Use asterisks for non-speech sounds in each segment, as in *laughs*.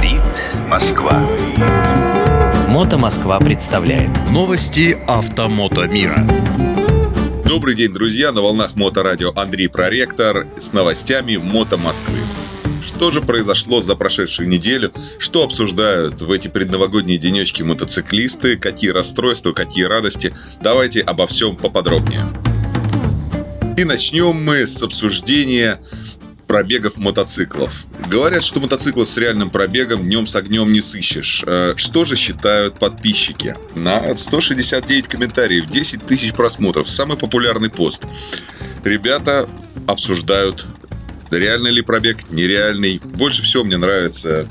Говорит Москва. Мото Москва представляет Новости автомото мира. Добрый день, друзья! На волнах Моторадио Андрей Проректор с новостями Мото Москвы. Что же произошло за прошедшую неделю? Что обсуждают в эти предновогодние денечки мотоциклисты? Какие расстройства, какие радости? Давайте обо всем поподробнее. И начнем мы с обсуждения пробегов мотоциклов. Говорят, что мотоциклов с реальным пробегом днем с огнем не сыщешь. Э, что же считают подписчики? На 169 комментариев, 10 тысяч просмотров. Самый популярный пост. Ребята обсуждают Реальный ли пробег, нереальный. Больше всего мне нравится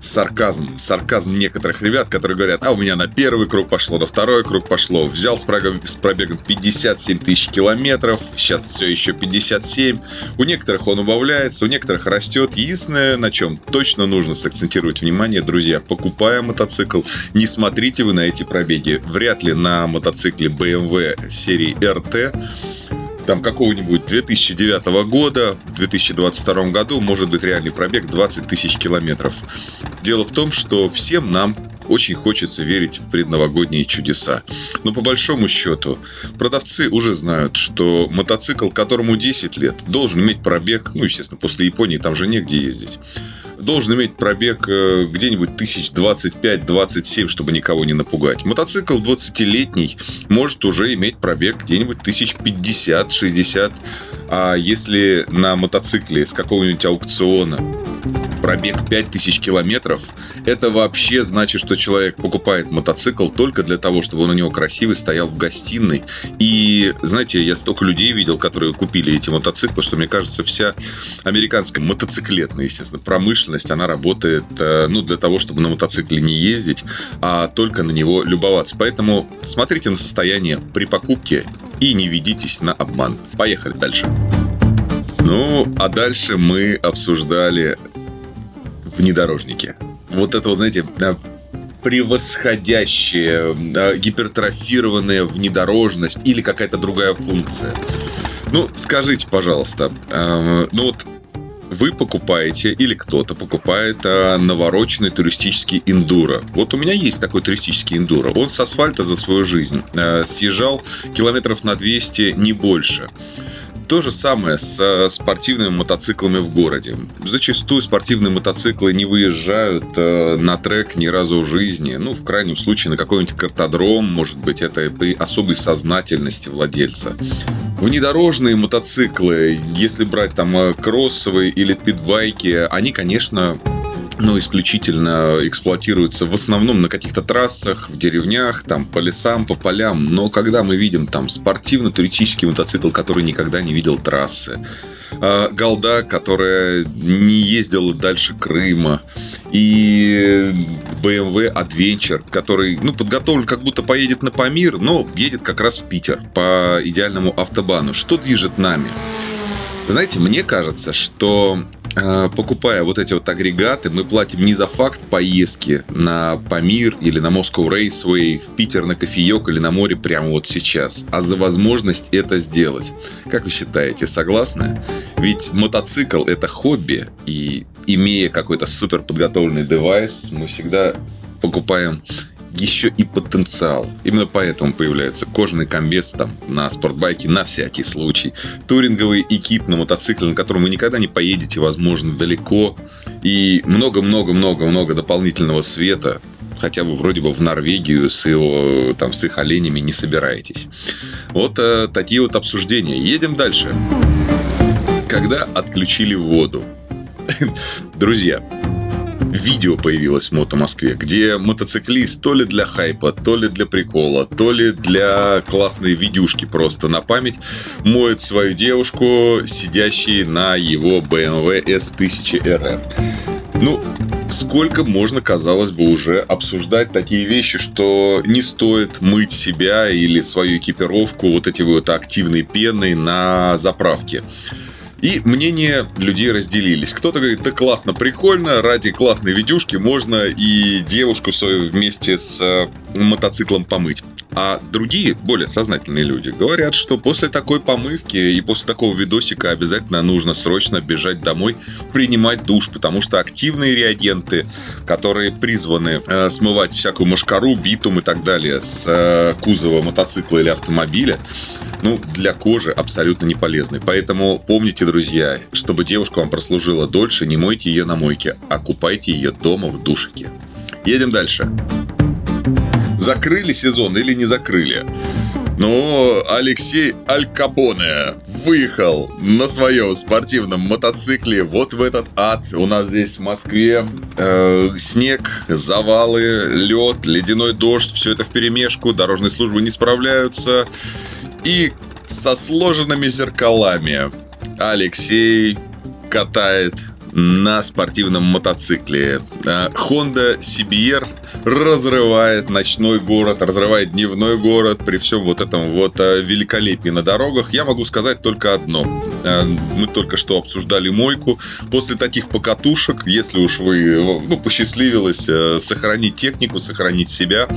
сарказм. Сарказм некоторых ребят, которые говорят, а у меня на первый круг пошло, на второй круг пошло. Взял с пробегом, с пробегом 57 тысяч километров, сейчас все еще 57. У некоторых он убавляется, у некоторых растет. Единственное, на чем точно нужно сакцентировать внимание, друзья, покупая мотоцикл, не смотрите вы на эти пробеги. Вряд ли на мотоцикле BMW серии RT там какого-нибудь 2009 года, в 2022 году может быть реальный пробег 20 тысяч километров. Дело в том, что всем нам очень хочется верить в предновогодние чудеса. Но по большому счету, продавцы уже знают, что мотоцикл, которому 10 лет, должен иметь пробег, ну, естественно, после Японии там же негде ездить, должен иметь пробег э, где-нибудь тысяч 25-27, чтобы никого не напугать. Мотоцикл 20-летний может уже иметь пробег где-нибудь тысяч 50-60. А если на мотоцикле с какого-нибудь аукциона пробег 5000 километров, это вообще значит, что человек покупает мотоцикл только для того, чтобы он у него красивый стоял в гостиной. И, знаете, я столько людей видел, которые купили эти мотоциклы, что, мне кажется, вся американская мотоциклетная, естественно, промышленность, она работает, э, ну, для того, чтобы на мотоцикле не ездить, а только на него любоваться. Поэтому смотрите на состояние при покупке и не ведитесь на обман. Поехали дальше. Ну, а дальше мы обсуждали внедорожники. Вот это, вот, знаете, превосходящая, гипертрофированная внедорожность или какая-то другая функция. Ну, скажите, пожалуйста, э, ну вот вы покупаете или кто-то покупает э, навороченный туристический эндуро. Вот у меня есть такой туристический эндуро. Он с асфальта за свою жизнь э, съезжал километров на 200, не больше. То же самое с спортивными мотоциклами в городе. Зачастую спортивные мотоциклы не выезжают э, на трек ни разу в жизни. Ну, в крайнем случае, на какой-нибудь картодром, может быть, это при особой сознательности владельца. Внедорожные мотоциклы, если брать там э, кроссовые или питбайки, они, конечно, ну, исключительно эксплуатируется в основном на каких-то трассах, в деревнях, там, по лесам, по полям. Но когда мы видим там спортивно-туристический мотоцикл, который никогда не видел трассы, э, голда, которая не ездила дальше Крыма, и BMW Adventure, который, ну, подготовлен, как будто поедет на Памир, но едет как раз в Питер по идеальному автобану. Что движет нами? Знаете, мне кажется, что покупая вот эти вот агрегаты, мы платим не за факт поездки на Памир или на Moscow Raceway, в Питер на кофеек или на море прямо вот сейчас, а за возможность это сделать. Как вы считаете, согласны? Ведь мотоцикл — это хобби, и имея какой-то супер подготовленный девайс, мы всегда покупаем еще и потенциал. Именно поэтому появляется кожаный комбез там на спортбайке на всякий случай. Туринговый экип на мотоцикле, на котором вы никогда не поедете, возможно, далеко. И много-много-много-много дополнительного света, хотя вы вроде бы в Норвегию с, его, там, с их оленями не собираетесь. Вот э, такие вот обсуждения. Едем дальше. Когда отключили воду? *laughs* Друзья, видео появилось в Мото Москве, где мотоциклист то ли для хайпа, то ли для прикола, то ли для классной видюшки просто на память моет свою девушку, сидящей на его BMW S1000RR. Ну, сколько можно, казалось бы, уже обсуждать такие вещи, что не стоит мыть себя или свою экипировку вот эти вот активной пеной на заправке. И мнения людей разделились. Кто-то говорит, да классно, прикольно, ради классной видюшки можно и девушку свою вместе с э, мотоциклом помыть. А другие, более сознательные люди, говорят, что после такой помывки и после такого видосика обязательно нужно срочно бежать домой, принимать душ, потому что активные реагенты, которые призваны э, смывать всякую мошкару, битум и так далее с э, кузова мотоцикла или автомобиля, ну, для кожи абсолютно не полезны. Поэтому помните, друзья, чтобы девушка вам прослужила дольше, не мойте ее на мойке, а купайте ее дома в душике. Едем дальше закрыли сезон или не закрыли. Но Алексей Аль Капоне выехал на своем спортивном мотоцикле вот в этот ад. У нас здесь в Москве э, снег, завалы, лед, ледяной дождь. Все это в перемешку. Дорожные службы не справляются. И со сложенными зеркалами Алексей катает на спортивном мотоцикле. Э, Honda CBR разрывает ночной город, разрывает дневной город при всем вот этом вот э, великолепии на дорогах. Я могу сказать только одно. Э, мы только что обсуждали мойку. После таких покатушек, если уж вы ну, посчастливилось сохранить технику, сохранить себя,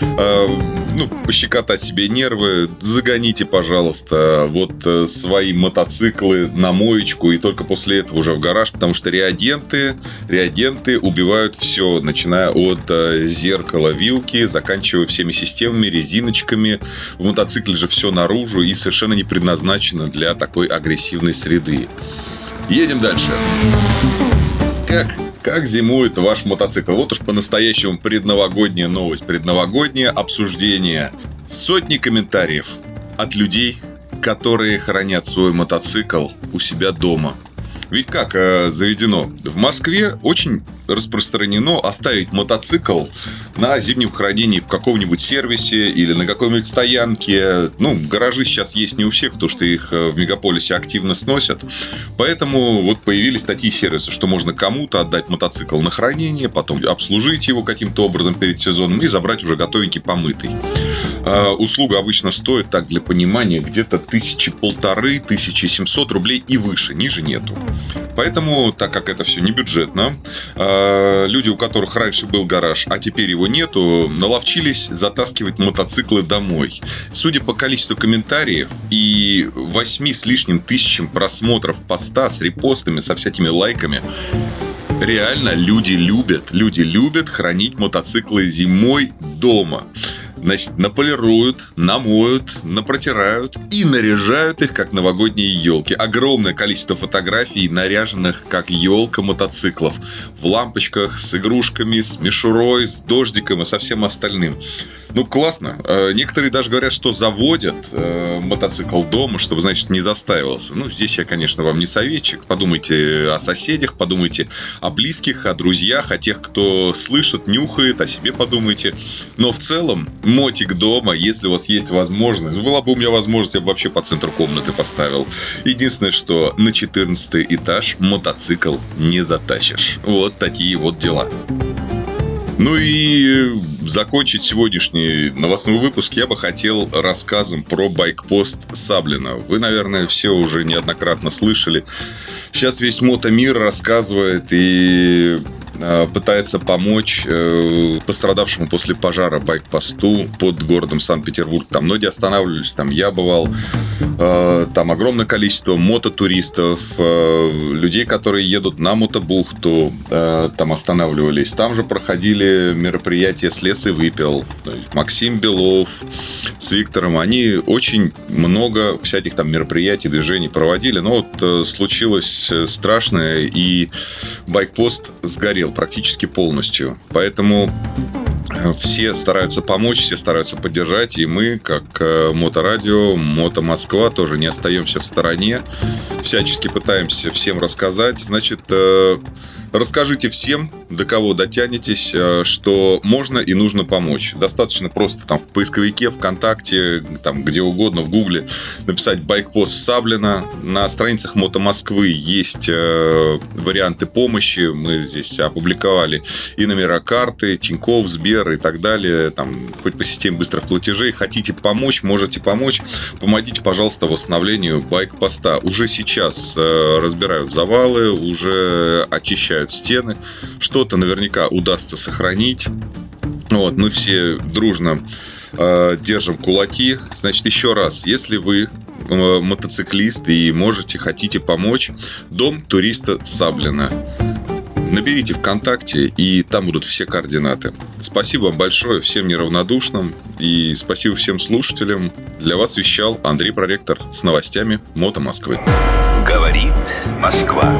ну, пощекотать себе нервы, загоните, пожалуйста, вот свои мотоциклы на моечку и только после этого уже в гараж, потому что что реагенты, реагенты убивают все, начиная от э, зеркала вилки, заканчивая всеми системами, резиночками. В мотоцикле же все наружу и совершенно не предназначено для такой агрессивной среды. Едем дальше. Как как зимует ваш мотоцикл? Вот уж по-настоящему предновогодняя новость, предновогоднее обсуждение. Сотни комментариев от людей, которые хранят свой мотоцикл у себя дома. Ведь как э, заведено? В Москве очень распространено оставить мотоцикл на зимнем хранении в каком-нибудь сервисе или на какой-нибудь стоянке. Ну, гаражи сейчас есть не у всех, потому что их э, в мегаполисе активно сносят. Поэтому вот появились такие сервисы, что можно кому-то отдать мотоцикл на хранение, потом обслужить его каким-то образом перед сезоном и забрать уже готовенький помытый. Э, услуга обычно стоит, так для понимания, где-то тысячи полторы, тысячи семьсот рублей и выше, ниже нету. Поэтому, так как это все не бюджетно, э, люди, у которых раньше был гараж, а теперь его нету, наловчились затаскивать мотоциклы домой. Судя по количеству комментариев и восьми с лишним тысячам просмотров поста с репостами, со всякими лайками, реально люди любят, люди любят хранить мотоциклы зимой дома. Значит, наполируют, намоют, напротирают и наряжают их, как новогодние елки. Огромное количество фотографий, наряженных как елка мотоциклов. В лампочках, с игрушками, с мишурой, с дождиком и со всем остальным. Ну, классно. Э, некоторые даже говорят, что заводят э, мотоцикл дома, чтобы, значит, не застаивался. Ну, здесь я, конечно, вам не советчик. Подумайте о соседях, подумайте о близких, о друзьях, о тех, кто слышит, нюхает, о себе подумайте. Но в целом, мотик дома, если у вас есть возможность, была бы у меня возможность, я бы вообще по центру комнаты поставил. Единственное, что на 14 этаж мотоцикл не затащишь. Вот такие вот дела. Ну и закончить сегодняшний новостной выпуск я бы хотел рассказом про байкпост Саблина. Вы, наверное, все уже неоднократно слышали. Сейчас весь мотомир рассказывает и пытается помочь э, пострадавшему после пожара байк-посту под городом Санкт-Петербург. Там многие останавливались, там я бывал. Э, там огромное количество мототуристов, людей, которые едут на мотобухту, там останавливались. Там же проходили мероприятия с лес и выпил. Максим Белов с Виктором. Они очень много всяких там мероприятий, движений проводили. Но вот случилось страшное, и байкпост сгорел практически полностью. Поэтому э, все стараются помочь, все стараются поддержать, и мы, как э, Моторадио, Мото Москва, тоже не остаемся в стороне, всячески пытаемся всем рассказать. Значит, э, Расскажите всем, до кого дотянетесь, э, что можно и нужно помочь. Достаточно просто там в поисковике, ВКонтакте, там где угодно, в Гугле написать «Байкпост Саблина». На страницах Мото Москвы есть э, варианты помощи. Мы здесь опубликовали и номера карты, Тинькофф, Сбер и так далее. Там хоть по системе быстрых платежей. Хотите помочь, можете помочь. Помогите, пожалуйста, восстановлению байкпоста. Уже сейчас э, разбирают завалы, уже очищают стены. Что-то наверняка удастся сохранить. Вот, мы все дружно Э, держим кулаки. Значит, еще раз, если вы э, мотоциклист и можете, хотите помочь, дом туриста Саблина. Наберите ВКонтакте, и там будут все координаты. Спасибо вам большое всем неравнодушным, и спасибо всем слушателям. Для вас вещал Андрей Проректор с новостями Мото Москвы. Говорит Москва.